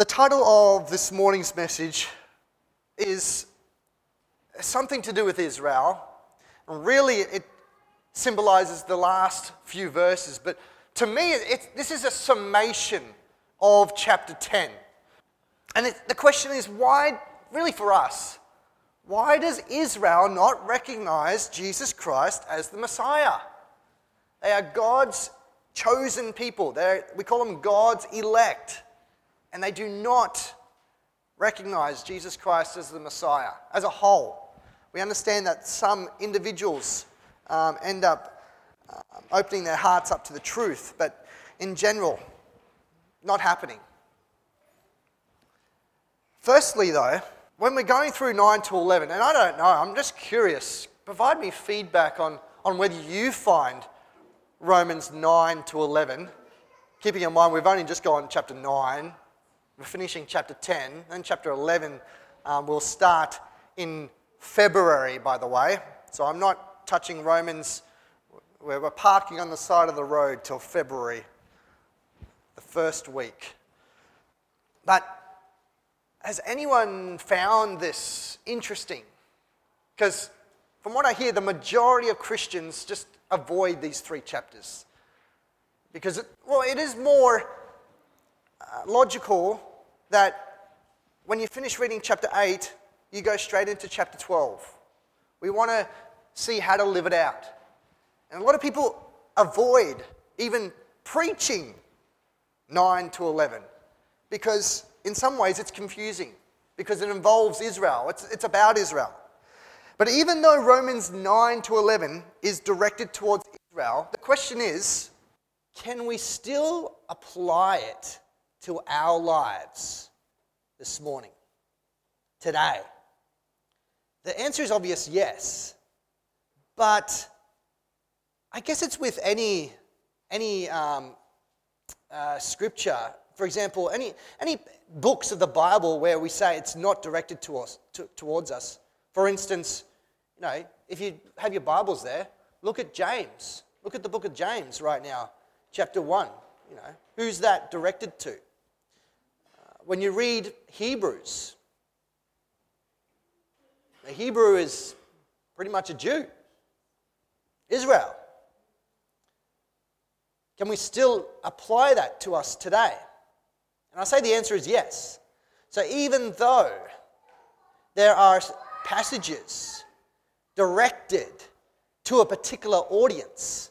The title of this morning's message is something to do with Israel. Really, it symbolizes the last few verses. But to me, this is a summation of chapter 10. And it, the question is why, really for us, why does Israel not recognize Jesus Christ as the Messiah? They are God's chosen people. They're, we call them God's elect and they do not recognize Jesus Christ as the Messiah as a whole. We understand that some individuals um, end up uh, opening their hearts up to the truth, but in general, not happening. Firstly, though, when we're going through 9 to 11, and I don't know, I'm just curious, provide me feedback on, on whether you find Romans 9 to 11, keeping in mind we've only just gone chapter 9, we're finishing chapter 10, and chapter 11 um, will start in February, by the way. So I'm not touching Romans, we're parking on the side of the road till February, the first week. But has anyone found this interesting? Because from what I hear, the majority of Christians just avoid these three chapters. Because, it, well, it is more uh, logical that when you finish reading chapter 8, you go straight into chapter 12. We want to see how to live it out. And a lot of people avoid even preaching 9 to 11 because, in some ways, it's confusing because it involves Israel, it's, it's about Israel. But even though Romans 9 to 11 is directed towards Israel, the question is can we still apply it to our lives this morning, today? The answer is obvious yes. But I guess it's with any, any um, uh, scripture. For example, any, any books of the Bible where we say it's not directed to us, to, towards us. For instance, you know, if you have your Bibles there, look at James. Look at the book of James right now, chapter 1. You know, who's that directed to? When you read Hebrews, a Hebrew is pretty much a Jew, Israel. Can we still apply that to us today? And I say the answer is yes. So even though there are passages directed to a particular audience,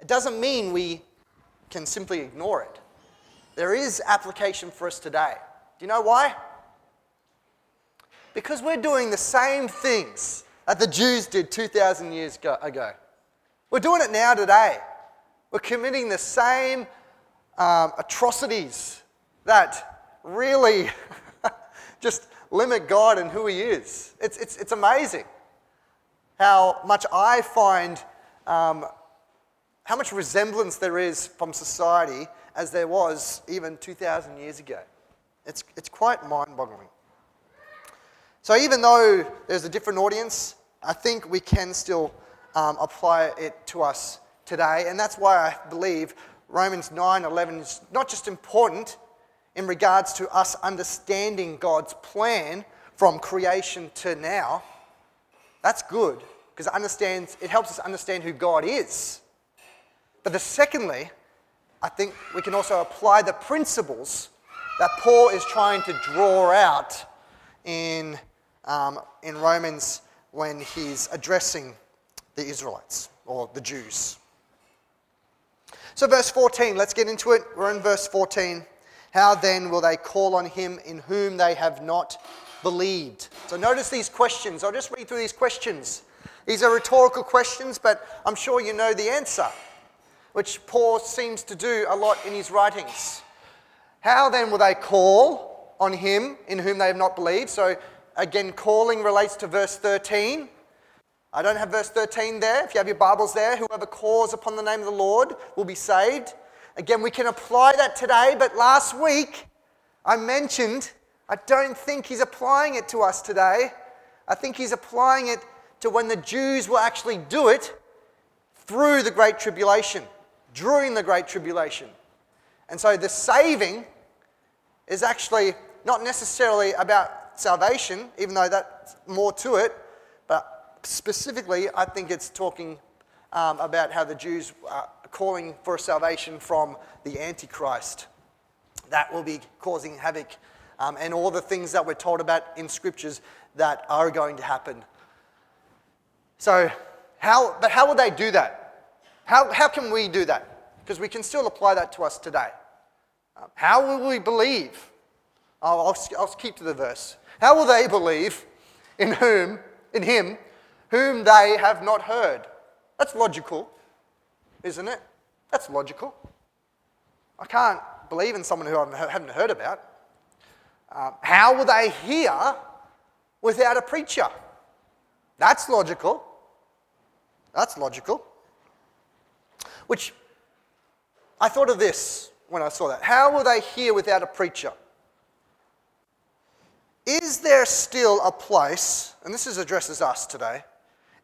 it doesn't mean we can simply ignore it there is application for us today. Do you know why? Because we're doing the same things that the Jews did 2,000 years ago. We're doing it now today. We're committing the same um, atrocities that really just limit God and who He is. It's, it's, it's amazing how much I find, um, how much resemblance there is from society as there was even 2,000 years ago. It's, it's quite mind boggling. So, even though there's a different audience, I think we can still um, apply it to us today. And that's why I believe Romans 9 11 is not just important in regards to us understanding God's plan from creation to now. That's good because it, understands, it helps us understand who God is. But the secondly, I think we can also apply the principles that Paul is trying to draw out in, um, in Romans when he's addressing the Israelites or the Jews. So, verse 14, let's get into it. We're in verse 14. How then will they call on him in whom they have not believed? So, notice these questions. I'll just read through these questions. These are rhetorical questions, but I'm sure you know the answer which Paul seems to do a lot in his writings. How then will they call on him in whom they have not believed? So, again, calling relates to verse 13. I don't have verse 13 there. If you have your Bibles there, whoever calls upon the name of the Lord will be saved. Again, we can apply that today, but last week I mentioned I don't think he's applying it to us today. I think he's applying it to when the Jews will actually do it through the Great Tribulation during the Great Tribulation. And so the saving is actually not necessarily about salvation, even though that's more to it, but specifically, I think it's talking um, about how the Jews are calling for salvation from the Antichrist. That will be causing havoc, um, and all the things that we're told about in scriptures that are going to happen. So, how, but how will they do that? How, how can we do that? Because we can still apply that to us today. Um, how will we believe? I'll, I'll keep to the verse. How will they believe in whom, in him, whom they have not heard? That's logical, isn't it? That's logical. I can't believe in someone who I haven't heard about. Um, how will they hear without a preacher? That's logical. That's logical. Which I thought of this when I saw that. How will they hear without a preacher? Is there still a place, and this is addresses us today,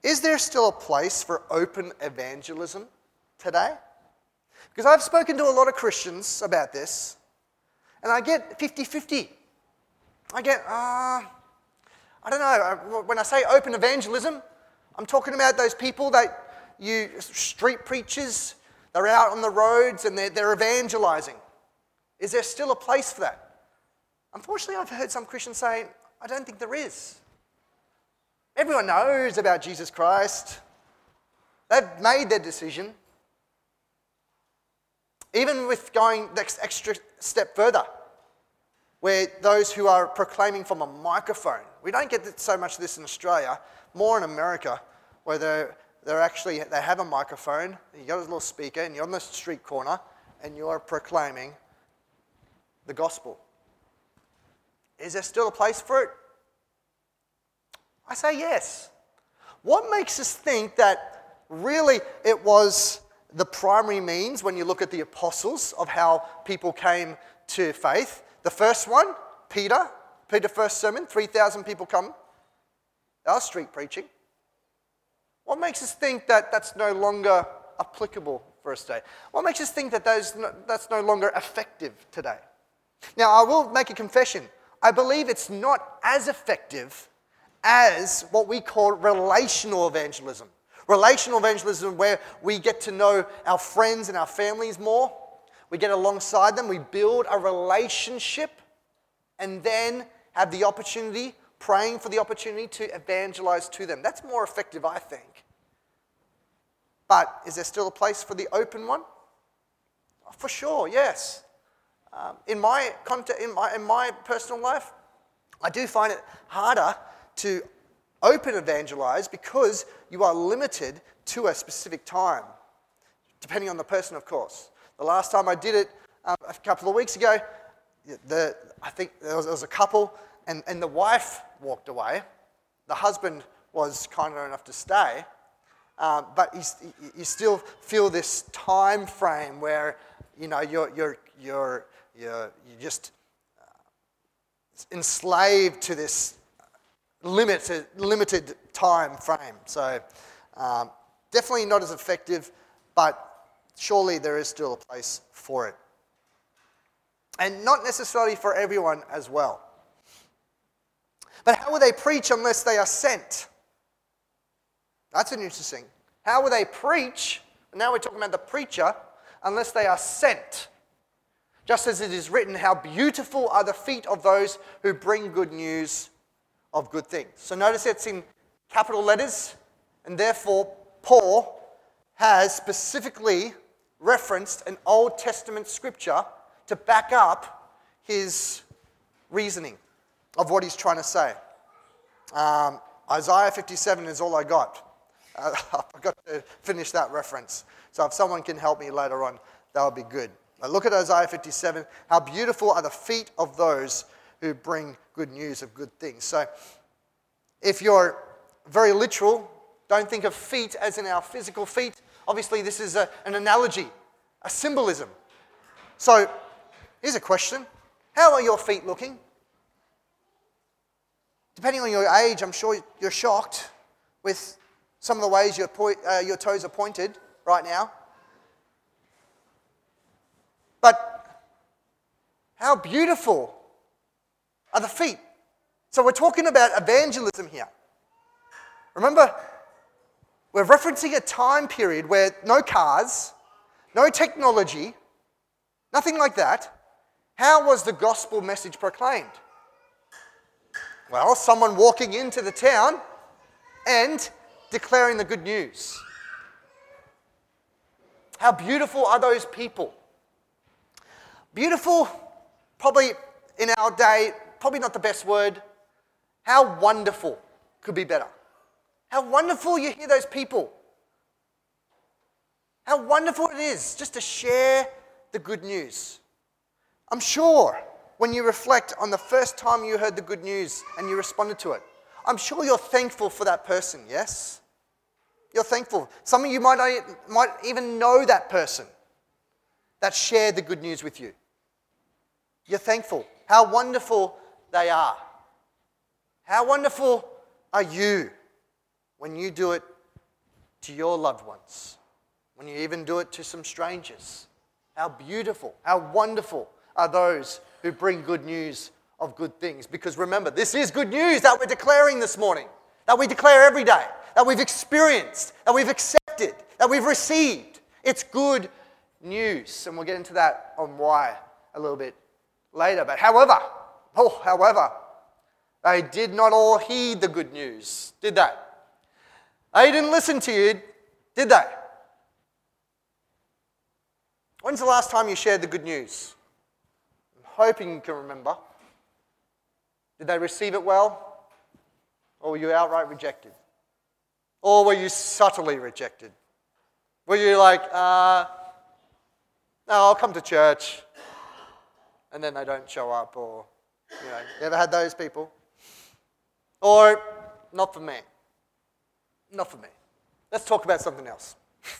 is there still a place for open evangelism today? Because I've spoken to a lot of Christians about this, and I get 50 50. I get, uh, I don't know, when I say open evangelism, I'm talking about those people that you, street preachers, they're out on the roads and they're, they're evangelizing. Is there still a place for that? Unfortunately, I've heard some Christians say, I don't think there is. Everyone knows about Jesus Christ. They've made their decision. Even with going the extra step further, where those who are proclaiming from a microphone, we don't get so much of this in Australia, more in America, where they're, they're actually, they have a microphone, you've got a little speaker, and you're on the street corner, and you're proclaiming the gospel. Is there still a place for it? I say yes. What makes us think that really it was the primary means when you look at the apostles of how people came to faith? The first one, Peter, Peter first sermon, 3,000 people come. Our street preaching. What makes us think that that's no longer applicable for us today? What makes us think that those, that's no longer effective today? Now, I will make a confession. I believe it's not as effective as what we call relational evangelism. Relational evangelism, where we get to know our friends and our families more, we get alongside them, we build a relationship, and then have the opportunity praying for the opportunity to evangelize to them. That's more effective, I think. But is there still a place for the open one? For sure, yes. Um, in, my context, in, my, in my personal life, I do find it harder to open evangelize because you are limited to a specific time, depending on the person, of course. The last time I did it um, a couple of weeks ago, the, I think there was, there was a couple and, and the wife walked away. The husband was kind enough to stay. Um, but you, you still feel this time frame where you know you're, you're, you're, you're, you're just uh, enslaved to this limited, limited time frame. So um, definitely not as effective, but surely there is still a place for it. And not necessarily for everyone as well. But how will they preach unless they are sent? That's an interesting. How will they preach? Now we're talking about the preacher, unless they are sent. Just as it is written, how beautiful are the feet of those who bring good news of good things. So notice it's in capital letters, and therefore Paul has specifically referenced an Old Testament scripture to back up his reasoning of what he's trying to say. Um, Isaiah 57 is all I got. Uh, I've got to finish that reference. So if someone can help me later on, that would be good. Now look at Isaiah 57. How beautiful are the feet of those who bring good news of good things. So if you're very literal, don't think of feet as in our physical feet. Obviously, this is a, an analogy, a symbolism. So here's a question How are your feet looking? Depending on your age, I'm sure you're shocked with some of the ways your, uh, your toes are pointed right now. But how beautiful are the feet. So we're talking about evangelism here. Remember, we're referencing a time period where no cars, no technology, nothing like that. How was the gospel message proclaimed? Well, someone walking into the town and declaring the good news. How beautiful are those people? Beautiful, probably in our day, probably not the best word. How wonderful could be better. How wonderful you hear those people. How wonderful it is just to share the good news. I'm sure when you reflect on the first time you heard the good news and you responded to it, I'm sure you're thankful for that person, yes? You're thankful. Some of you might, might even know that person that shared the good news with you. You're thankful. How wonderful they are. How wonderful are you when you do it to your loved ones, when you even do it to some strangers? How beautiful, how wonderful are those who bring good news of good things. Because remember, this is good news that we're declaring this morning, that we declare every day, that we've experienced, that we've accepted, that we've received. It's good news. And we'll get into that on why a little bit later. But however, oh, however, they did not all heed the good news, did they? They didn't listen to you, did they? When's the last time you shared the good news? Hoping you can remember. Did they receive it well? Or were you outright rejected? Or were you subtly rejected? Were you like, uh, no, I'll come to church, and then they don't show up, or, you know, you ever had those people? Or, not for me. Not for me. Let's talk about something else.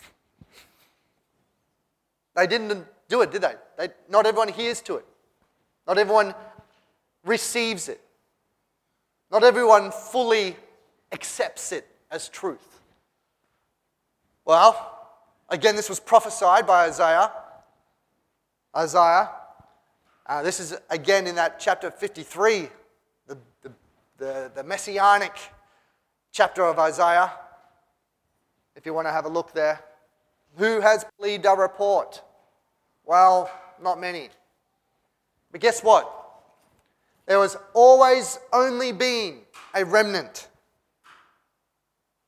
they didn't do it, did they? they? Not everyone hears to it. Not everyone receives it. Not everyone fully accepts it as truth. Well, again, this was prophesied by Isaiah. Isaiah. Uh, this is again in that chapter 53, the, the, the, the messianic chapter of Isaiah. If you want to have a look there. Who has believed our report? Well, not many. But guess what? There was always only been a remnant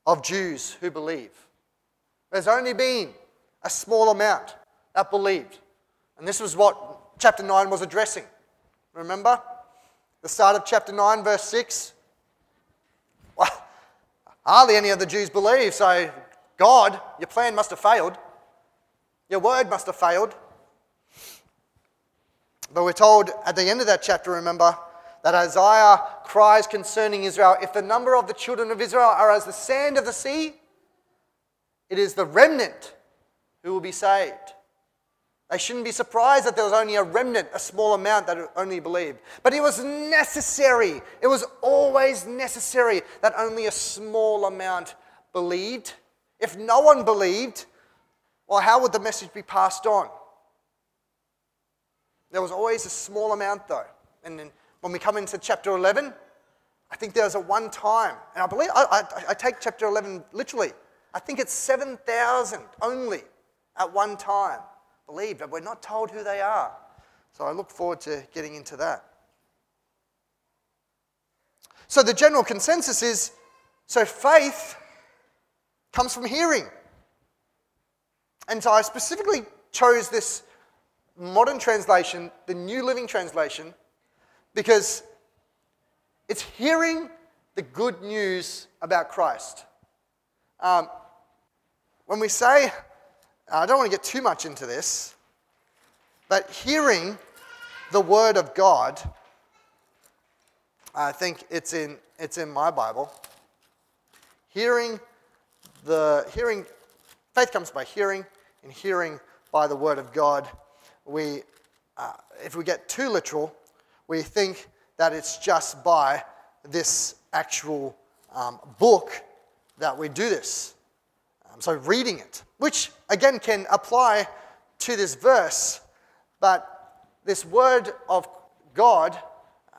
of Jews who believe. There's only been a small amount that believed. And this was what chapter 9 was addressing. Remember? The start of chapter 9, verse 6. Well, hardly any of the Jews believe, so God, your plan must have failed. Your word must have failed. But we're told at the end of that chapter, remember, that Isaiah cries concerning Israel if the number of the children of Israel are as the sand of the sea, it is the remnant who will be saved. They shouldn't be surprised that there was only a remnant, a small amount that only believed. But it was necessary, it was always necessary that only a small amount believed. If no one believed, well, how would the message be passed on? There was always a small amount, though. And then when we come into chapter 11, I think there's a one time, and I believe, I, I, I take chapter 11 literally. I think it's 7,000 only at one time believed, but we're not told who they are. So I look forward to getting into that. So the general consensus is so faith comes from hearing. And so I specifically chose this modern translation, the New Living Translation, because it's hearing the good news about Christ. Um, when we say, I don't want to get too much into this, but hearing the Word of God, I think it's in, it's in my Bible. Hearing the hearing, faith comes by hearing, and hearing by the Word of God we, uh, if we get too literal, we think that it's just by this actual um, book that we do this. Um, so, reading it, which again can apply to this verse, but this word of God, uh,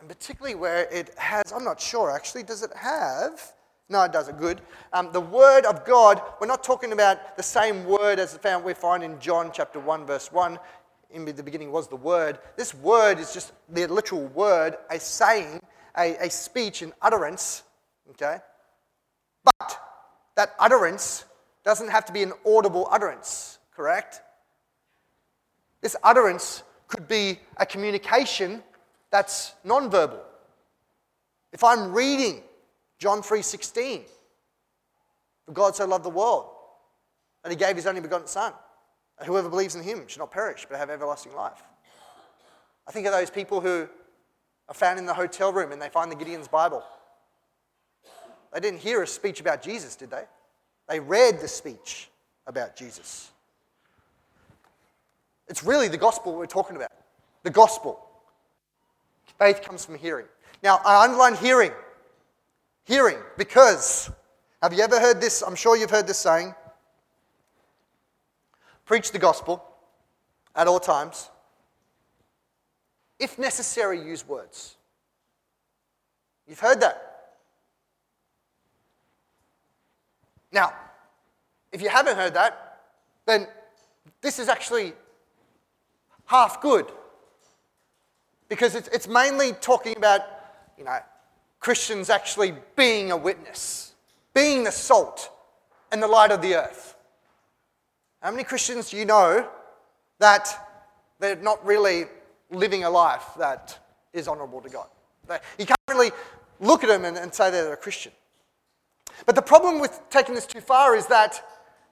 and particularly where it has, I'm not sure actually, does it have? No, it doesn't. Good. Um, the Word of God, we're not talking about the same word as found, we find in John chapter 1, verse 1. In the beginning was the Word. This word is just the literal word, a saying, a, a speech, an utterance. Okay? But that utterance doesn't have to be an audible utterance, correct? This utterance could be a communication that's nonverbal. If I'm reading John 3:16, for God so loved the world that he gave his only begotten son, and whoever believes in him should not perish but have everlasting life. I think of those people who are found in the hotel room and they find the Gideon's Bible. They didn't hear a speech about Jesus, did they? They read the speech about Jesus. It's really the gospel we're talking about. The gospel. Faith comes from hearing. Now, I underline hearing. Hearing, because, have you ever heard this? I'm sure you've heard this saying. Preach the gospel at all times. If necessary, use words. You've heard that. Now, if you haven't heard that, then this is actually half good. Because it's, mainly talking about, you know, Christians actually being a witness, being the salt and the light of the earth. How many Christians do you know that they're not really living a life that is honorable to God? You can't really look at them and, and say they're a Christian. But the problem with taking this too far is that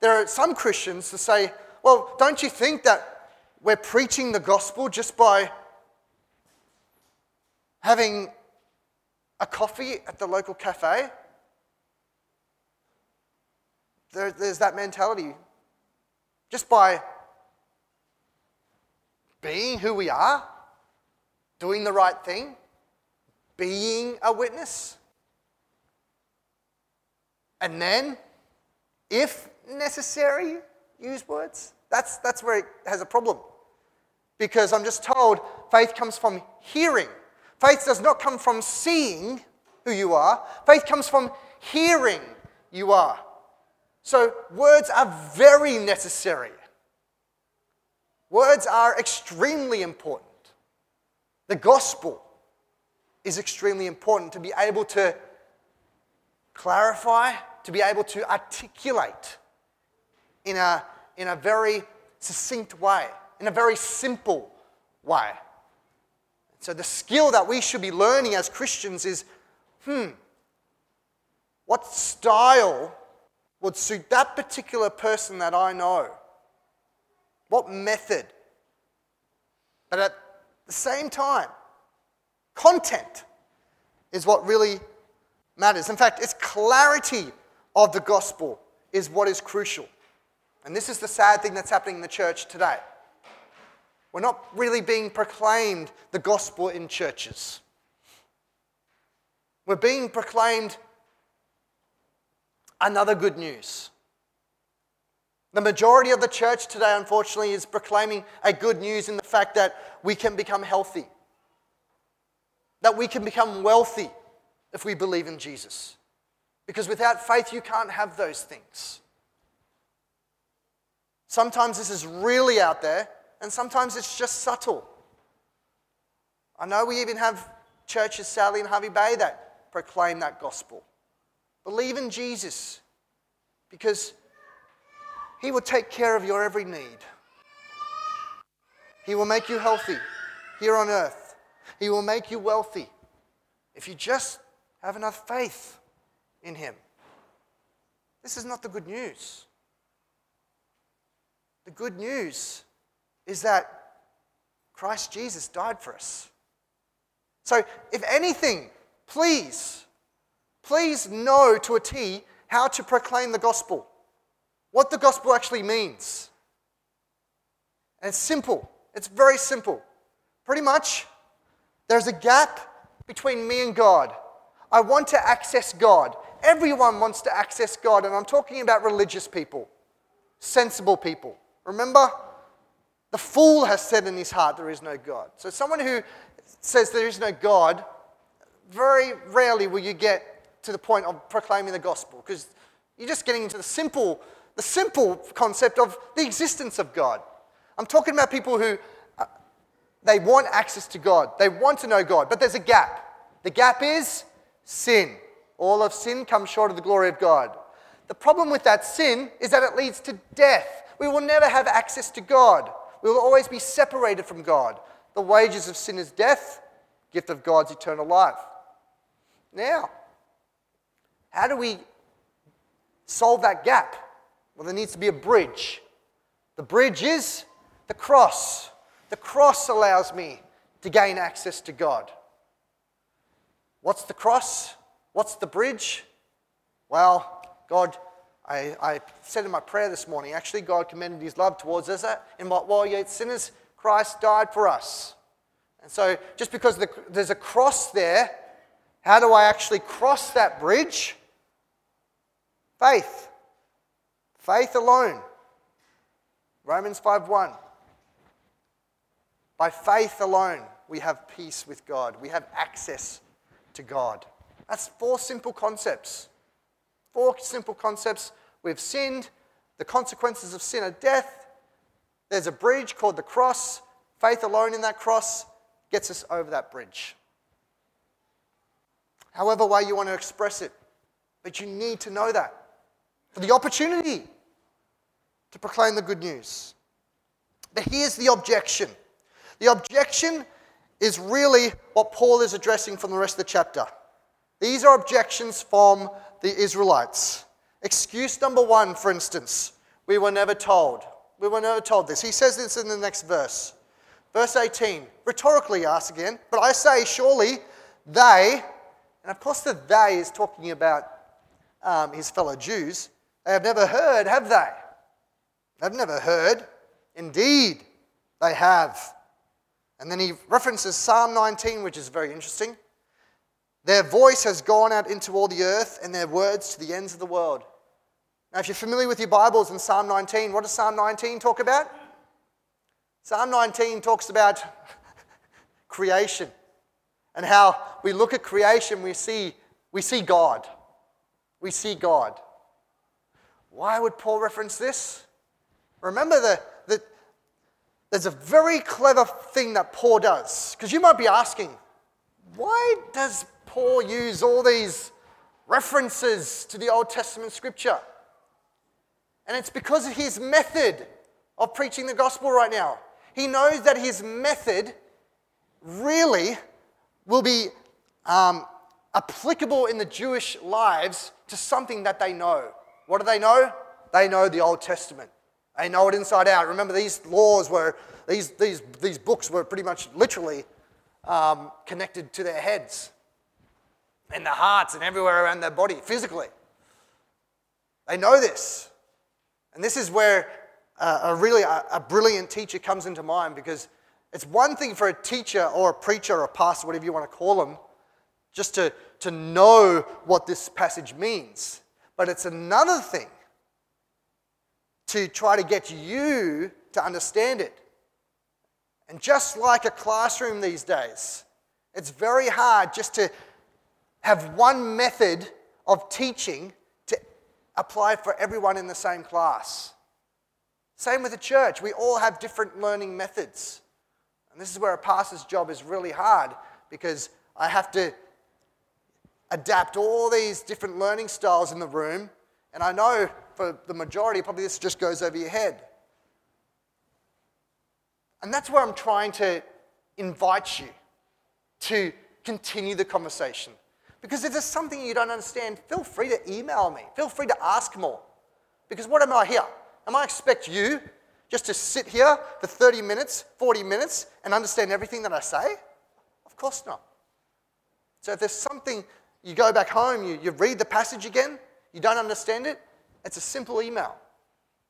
there are some Christians to say, well, don't you think that we're preaching the gospel just by having a coffee at the local cafe. There, there's that mentality. Just by being who we are, doing the right thing, being a witness. And then, if necessary, use words. That's, that's where it has a problem because I'm just told faith comes from hearing. Faith does not come from seeing who you are, faith comes from hearing you are. So, words are very necessary. Words are extremely important. The gospel is extremely important to be able to clarify, to be able to articulate in a, in a very succinct way in a very simple way. So, the skill that we should be learning as Christians is hmm, what style would suit that particular person that I know? What method? But at the same time, content is what really matters. In fact, it's clarity of the gospel is what is crucial. And this is the sad thing that's happening in the church today. We're not really being proclaimed the gospel in churches. We're being proclaimed another good news. The majority of the church today, unfortunately, is proclaiming a good news in the fact that we can become healthy, that we can become wealthy if we believe in Jesus. Because without faith, you can't have those things. Sometimes this is really out there, and sometimes it's just subtle. I know we even have churches, Sally and Hervey Bay, that proclaim that gospel. Believe in Jesus because He will take care of your every need. He will make you healthy here on earth. He will make you wealthy if you just have enough faith in Him. This is not the good news. The good news is that Christ Jesus died for us. So, if anything, please, please know to a T how to proclaim the gospel, what the gospel actually means. And it's simple, it's very simple. Pretty much, there's a gap between me and God. I want to access God. Everyone wants to access God, and I'm talking about religious people, sensible people. Remember? The fool has said in his heart, There is no God. So, someone who says there is no God very rarely will you get to the point of proclaiming the gospel because you're just getting into the simple, the simple concept of the existence of God. I'm talking about people who uh, they want access to God, they want to know God, but there's a gap. The gap is sin. All of sin comes short of the glory of God. The problem with that sin is that it leads to death. We will never have access to God. We will always be separated from God. The wages of sin is death, gift of God's eternal life. Now, how do we solve that gap? Well, there needs to be a bridge. The bridge is the cross. The cross allows me to gain access to God. What's the cross? What's the bridge? Well, God, I, I said in my prayer this morning, actually, God commended his love towards us uh, in what while yet sinners, Christ died for us. And so, just because the, there's a cross there, how do I actually cross that bridge? Faith. Faith alone. Romans 5:1. By faith alone, we have peace with God. We have access to God. That's four simple concepts. Four simple concepts. We've sinned. The consequences of sin are death. There's a bridge called the cross. Faith alone in that cross gets us over that bridge. However, way you want to express it, but you need to know that for the opportunity to proclaim the good news. But here's the objection the objection is really what Paul is addressing from the rest of the chapter. These are objections from the Israelites. Excuse number one, for instance, we were never told. We were never told this. He says this in the next verse. Verse 18, rhetorically asks again, but I say, surely they, and of course the they is talking about um, his fellow Jews, they have never heard, have they? They've never heard. Indeed, they have. And then he references Psalm 19, which is very interesting. Their voice has gone out into all the earth and their words to the ends of the world. Now, if you're familiar with your Bibles in Psalm 19, what does Psalm 19 talk about? Psalm 19 talks about creation and how we look at creation, we see, we see God. We see God. Why would Paul reference this? Remember that the, there's a very clever thing that Paul does. Because you might be asking, why does Paul use all these references to the Old Testament scripture? And it's because of his method of preaching the gospel right now. He knows that his method really will be um, applicable in the Jewish lives to something that they know. What do they know? They know the Old Testament. They know it inside out. Remember, these laws were, these, these, these books were pretty much literally um, connected to their heads and their hearts and everywhere around their body, physically. They know this. And this is where uh, a really a brilliant teacher comes into mind because it's one thing for a teacher or a preacher or a pastor, whatever you want to call them, just to, to know what this passage means. But it's another thing to try to get you to understand it. And just like a classroom these days, it's very hard just to have one method of teaching to apply for everyone in the same class. Same with the church. We all have different learning methods. And this is where a pastor's job is really hard because I have to adapt all these different learning styles in the room. And I know for the majority, probably this just goes over your head. And that's where I'm trying to invite you to continue the conversation. Because if there's something you don't understand, feel free to email me. Feel free to ask more. Because what am I here? Am I expect you just to sit here for 30 minutes, 40 minutes, and understand everything that I say? Of course not. So if there's something, you go back home, you, you read the passage again, you don't understand it, it's a simple email.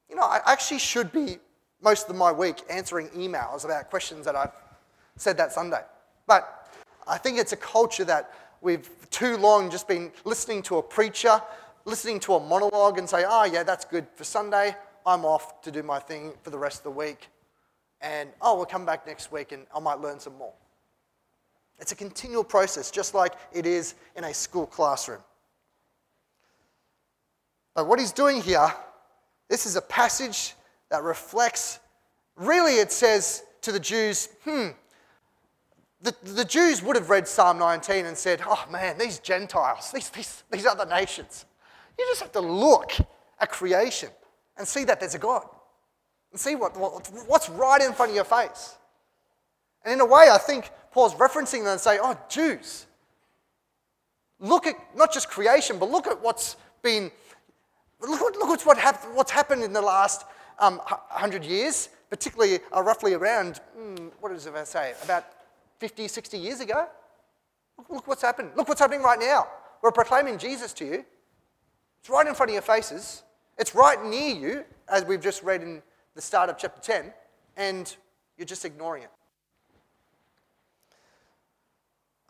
You know, I actually should be most of my week answering emails about questions that I've said that Sunday. But I think it's a culture that we've too long just been listening to a preacher, listening to a monologue and say, oh, yeah, that's good for Sunday. I'm off to do my thing for the rest of the week. And, oh, we'll come back next week and I might learn some more. It's a continual process, just like it is in a school classroom. But what he's doing here, this is a passage that reflects, really, it says to the Jews, hmm, the, the Jews would have read Psalm 19 and said, oh man, these Gentiles, these, these, these other nations, you just have to look at creation and see that there's a God and see what, what, what's right in front of your face. And in a way, I think Paul's referencing them and saying, oh, Jews, look at not just creation, but look at what's been, look, look at what hap- what's happened in the last um, 100 years, particularly uh, roughly around, mm, what does it say, about 50, 60 years ago. Look, look what's happened. Look what's happening right now. We're proclaiming Jesus to you. It's right in front of your faces. It's right near you, as we've just read in the start of chapter 10, and you're just ignoring it.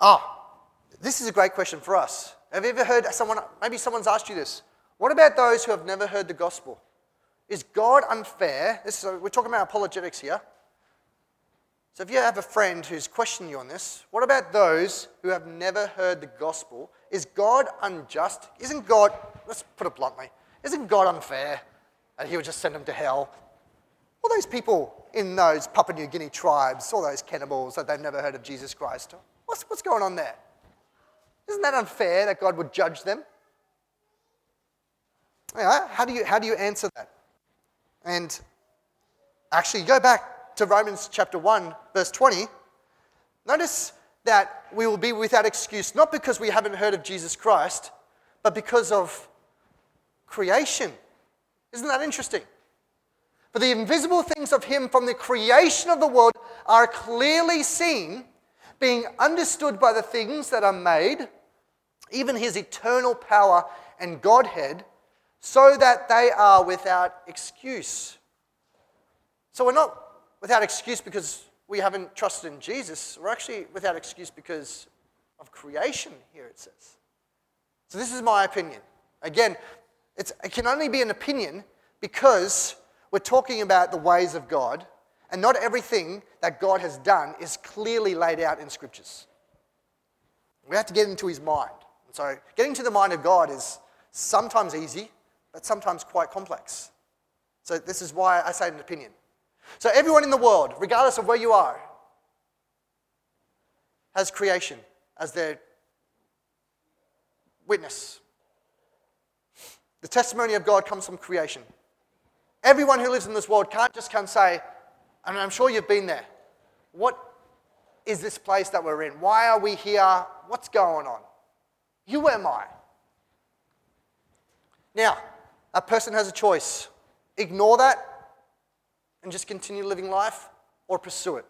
Ah, this is a great question for us. Have you ever heard someone, maybe someone's asked you this. What about those who have never heard the gospel? Is God unfair? This is, we're talking about apologetics here. So if you have a friend who's questioning you on this, what about those who have never heard the gospel? Is God unjust? Isn't God, let's put it bluntly, isn't God unfair? And he would just send them to hell. All those people in those Papua New Guinea tribes, all those cannibals that they've never heard of Jesus Christ, what's, what's going on there? Isn't that unfair that God would judge them? Yeah, how, do you, how do you answer that? And actually, go back to Romans chapter 1, verse 20, notice that we will be without excuse, not because we haven't heard of Jesus Christ, but because of creation. Isn't that interesting? For the invisible things of Him from the creation of the world are clearly seen, being understood by the things that are made, even His eternal power and Godhead, so that they are without excuse. So we're not without excuse because we haven't trusted in Jesus. We're actually without excuse because of creation, here it says. So, this is my opinion. Again, it can only be an opinion because we're talking about the ways of God, and not everything that God has done is clearly laid out in scriptures. We have to get into his mind. So, getting to the mind of God is sometimes easy, but sometimes quite complex. So, this is why I say an opinion. So, everyone in the world, regardless of where you are, has creation as their witness. The testimony of God comes from creation. Everyone who lives in this world can't just come say, and I'm sure you've been there, what is this place that we're in? Why are we here? What's going on? Who am I? Now, a person has a choice. Ignore that and just continue living life or pursue it.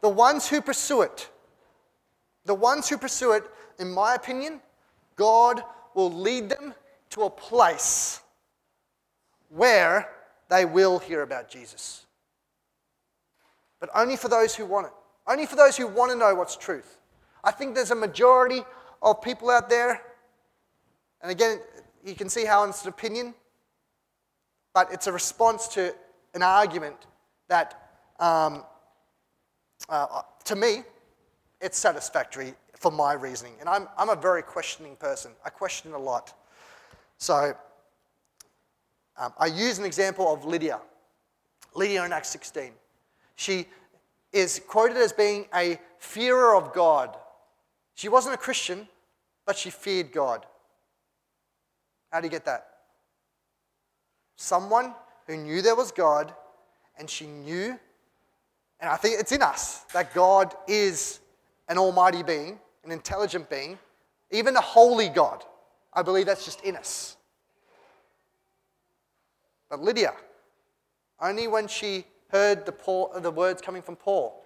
The ones who pursue it, the ones who pursue it, in my opinion, God will lead them to a place where they will hear about Jesus. But only for those who want it, only for those who want to know what's truth. I think there's a majority of people out there, and again, you can see how it's an opinion, but it's a response to an argument that, um, uh, to me, it's satisfactory for my reasoning. And I'm, I'm a very questioning person. I question a lot. So um, I use an example of Lydia. Lydia in Acts 16. She is quoted as being a fearer of God. She wasn't a Christian, but she feared God. How do you get that? Someone who knew there was God and she knew, and I think it's in us, that God is an almighty being, an intelligent being, even a holy God. I believe that's just in us. But Lydia, only when she heard the, Paul, the words coming from Paul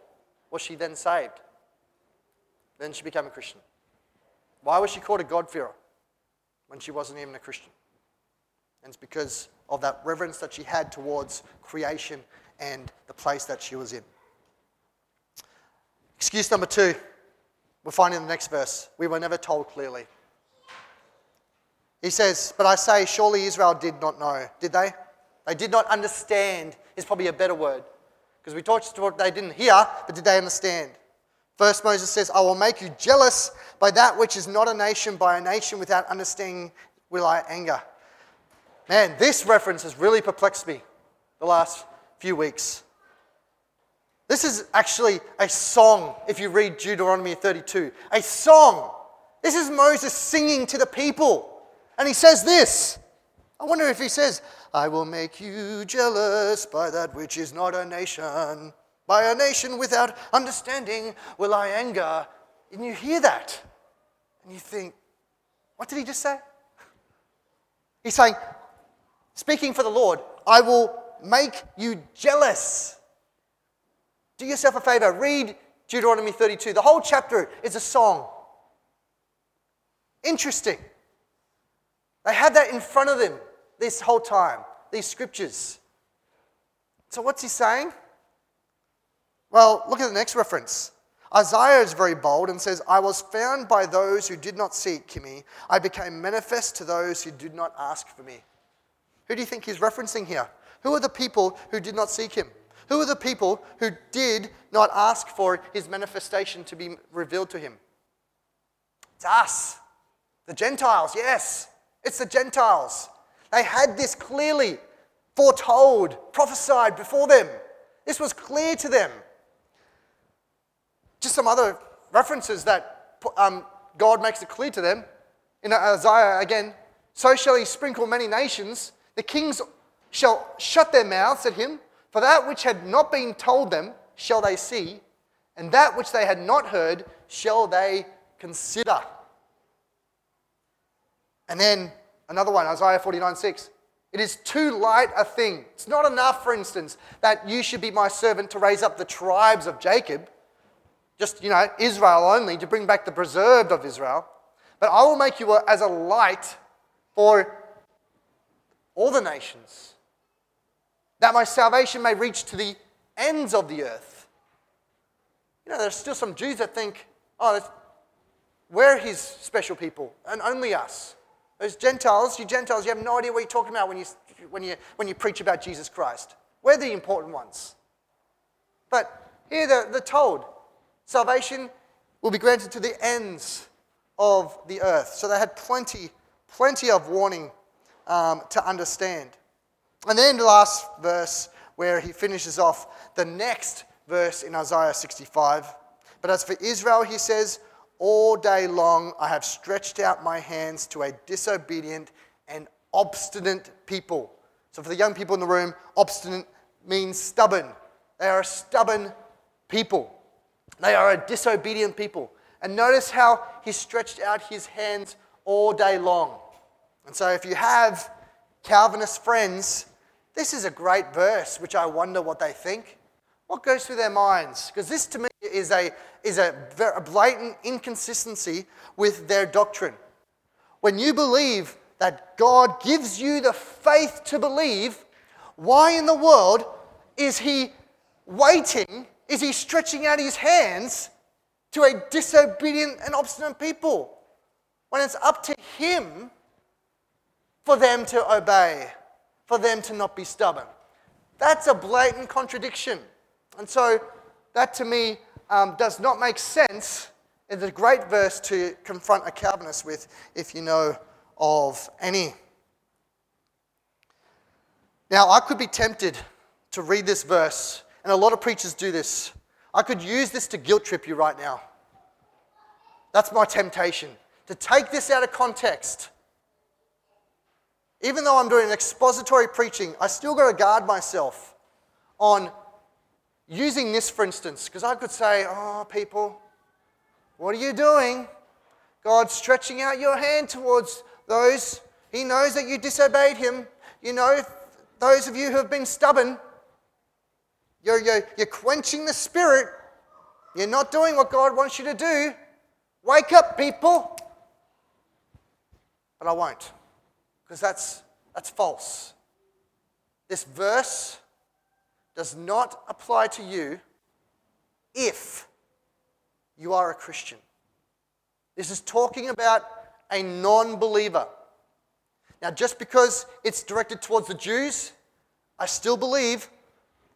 was she then saved. Then she became a Christian. Why was she called a God-fearer when she wasn't even a Christian? And it's because of that reverence that she had towards creation and the place that she was in. Excuse number two, we'll find in the next verse. We were never told clearly. He says, But I say, surely Israel did not know. Did they? They did not understand, is probably a better word. Because we talked to what they didn't hear, but did they understand? First, Moses says, I will make you jealous by that which is not a nation, by a nation without understanding will I anger. Man, this reference has really perplexed me the last few weeks. This is actually a song, if you read Deuteronomy 32. A song. This is Moses singing to the people. And he says this. I wonder if he says, I will make you jealous by that which is not a nation. By a nation without understanding will I anger. And you hear that. And you think, what did he just say? He's saying, speaking for the Lord, I will make you jealous. Do yourself a favor, read Deuteronomy 32. The whole chapter is a song. Interesting. They had that in front of them this whole time, these scriptures. So, what's he saying? Well, look at the next reference. Isaiah is very bold and says, I was found by those who did not seek me. I became manifest to those who did not ask for me. Who do you think he's referencing here? Who are the people who did not seek him? Who are the people who did not ask for his manifestation to be revealed to him? It's us, the Gentiles, yes. It's the Gentiles. They had this clearly foretold, prophesied before them. This was clear to them. Just some other references that um, God makes it clear to them. In Isaiah again, so shall he sprinkle many nations. The kings shall shut their mouths at him. For that which had not been told them shall they see, and that which they had not heard shall they consider. And then another one, Isaiah 49 6. It is too light a thing. It's not enough, for instance, that you should be my servant to raise up the tribes of Jacob, just, you know, Israel only, to bring back the preserved of Israel. But I will make you as a light for all the nations that my salvation may reach to the ends of the earth. You know, there's still some Jews that think, oh, we're his special people and only us. Those Gentiles, you Gentiles, you have no idea what you're talking about when you, when you, when you preach about Jesus Christ. We're the important ones. But here they're, they're told salvation will be granted to the ends of the earth. So they had plenty, plenty of warning um, to understand. And then the last verse where he finishes off the next verse in Isaiah 65. But as for Israel, he says, All day long I have stretched out my hands to a disobedient and obstinate people. So for the young people in the room, obstinate means stubborn. They are a stubborn people. They are a disobedient people. And notice how he stretched out his hands all day long. And so if you have Calvinist friends, this is a great verse, which I wonder what they think. What goes through their minds? Because this to me is a, is a, blatant inconsistency with their doctrine. When you believe that God gives you the faith to believe, why in the world is He waiting? Is He stretching out His hands to a disobedient and obstinate people when it's up to Him for them to obey? for them to not be stubborn. That's a blatant contradiction. And so, that to me um, does not make sense. It's a great verse to confront a Calvinist with, if you know of any. Now, I could be tempted to read this verse, and a lot of preachers do this. I could use this to guilt trip you right now. That's my temptation, to take this out of context even though I'm doing expository preaching, I still got to guard myself on using this, for instance, because I could say, Oh, people, what are you doing? God's stretching out your hand towards those. He knows that you disobeyed Him. You know, those of you who have been stubborn, you're, you're, you're quenching the Spirit. You're not doing what God wants you to do. Wake up, people. But I won't because that's, that's false. This verse does not apply to you if you are a Christian. This is talking about a non believer. Now, just because it's directed towards the Jews, I still believe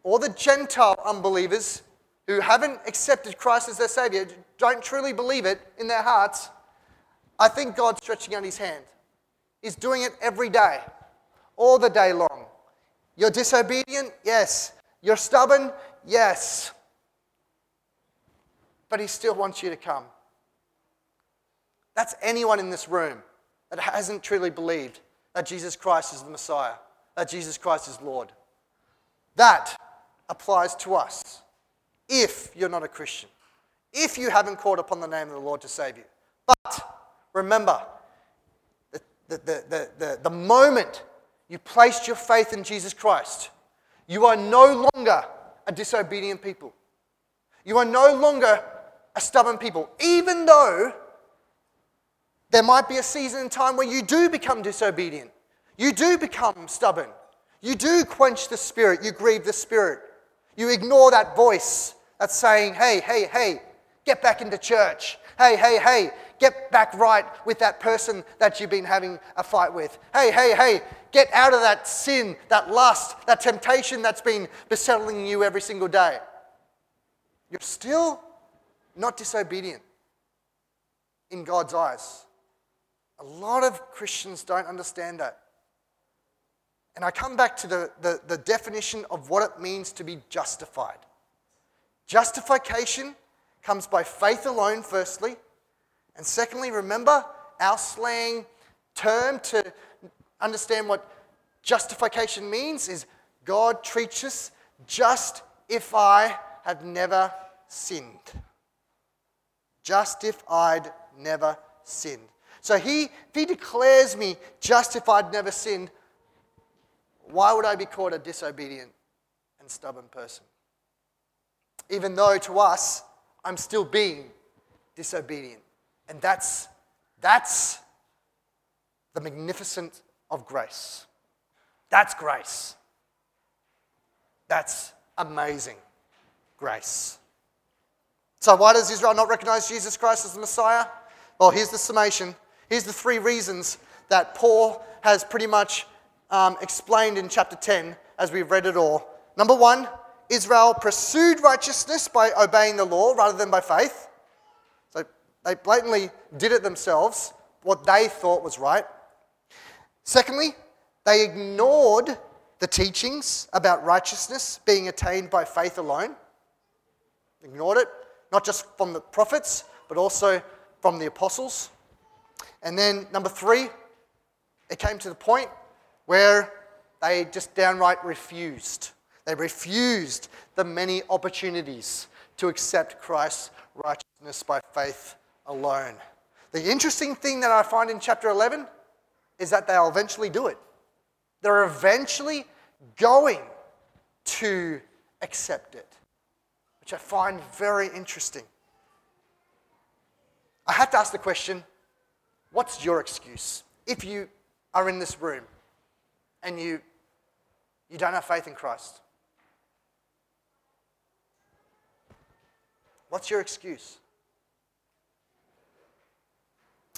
all the Gentile unbelievers who haven't accepted Christ as their Savior, don't truly believe it in their hearts, I think God's stretching out His hand. He's doing it every day, all the day long. You're disobedient? Yes. You're stubborn? Yes. But He still wants you to come. That's anyone in this room that hasn't truly believed that Jesus Christ is the Messiah, that Jesus Christ is Lord. That applies to us if you're not a Christian, if you haven't called upon the name of the Lord to save you. But remember, the, the, the, the, moment you placed your faith in Jesus Christ, you are no longer a disobedient people. You are no longer a stubborn people, even though there might be a season in time where you do become disobedient. You do become stubborn. You do quench the Spirit. You grieve the Spirit. You ignore that voice that's saying, hey, hey, hey, get back into church. Hey, hey, hey, get back right with that person that you've been having a fight with. Hey, hey, hey, get out of that sin, that lust, that temptation that's been besettling you every single day. You're still not disobedient in God's eyes. A lot of Christians don't understand that. And I come back to the, the, the definition of what it means to be justified. Justification comes by faith alone, firstly. And secondly, remember our slang term to understand what justification means is God treats us just if I have never sinned. Just if I'd never sinned. So he, if he declares me just if I'd never sinned, why would I be called a disobedient and stubborn person? Even though to us, I'm still being disobedient. And that's, that's the magnificent of grace. That's grace. That's amazing grace. So, why does Israel not recognize Jesus Christ as the Messiah? Well, here's the summation. Here's the three reasons that Paul has pretty much um, explained in chapter 10 as we've read it all. Number one, Israel pursued righteousness by obeying the law rather than by faith. They blatantly did it themselves, what they thought was right. Secondly, they ignored the teachings about righteousness being attained by faith alone. Ignored it, not just from the prophets, but also from the apostles. And then, number three, it came to the point where they just downright refused. They refused the many opportunities to accept Christ's righteousness by faith alone. The interesting thing that I find in chapter 11 is that they'll eventually do it. They're eventually going to accept it, which I find very interesting. I have to ask the question what's your excuse? If you are in this room and you, you don't have faith in Christ, What's your excuse?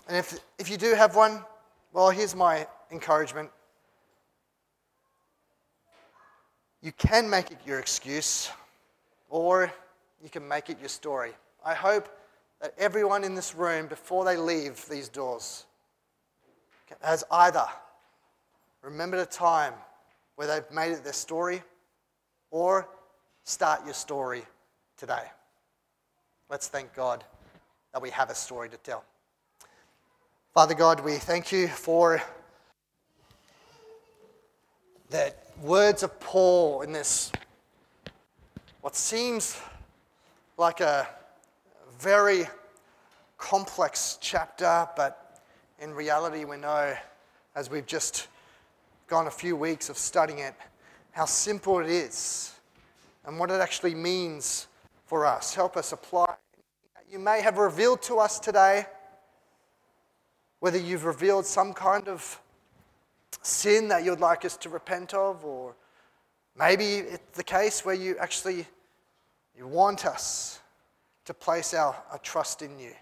And if, if you do have one, well, here's my encouragement. You can make it your excuse, or you can make it your story. I hope that everyone in this room, before they leave these doors, has either remembered a time where they've made it their story, or start your story today. Let's thank God that we have a story to tell. Father God, we thank you for the words of Paul in this, what seems like a very complex chapter, but in reality, we know, as we've just gone a few weeks of studying it, how simple it is and what it actually means for us. Help us apply. You may have revealed to us today, whether you've revealed some kind of sin that you'd like us to repent of, or maybe it's the case where you actually you want us to place our, our trust in you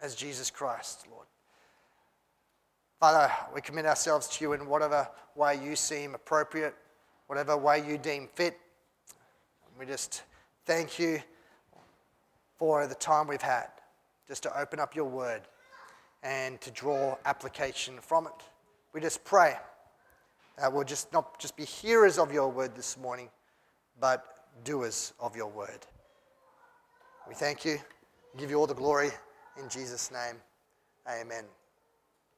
as Jesus Christ, Lord. Father, we commit ourselves to you in whatever way you seem appropriate, whatever way you deem fit. We just thank you for the time we've had just to open up your word and to draw application from it. We just pray that we'll just not just be hearers of your word this morning, but doers of your word. We thank you, give you all the glory in Jesus' name. Amen.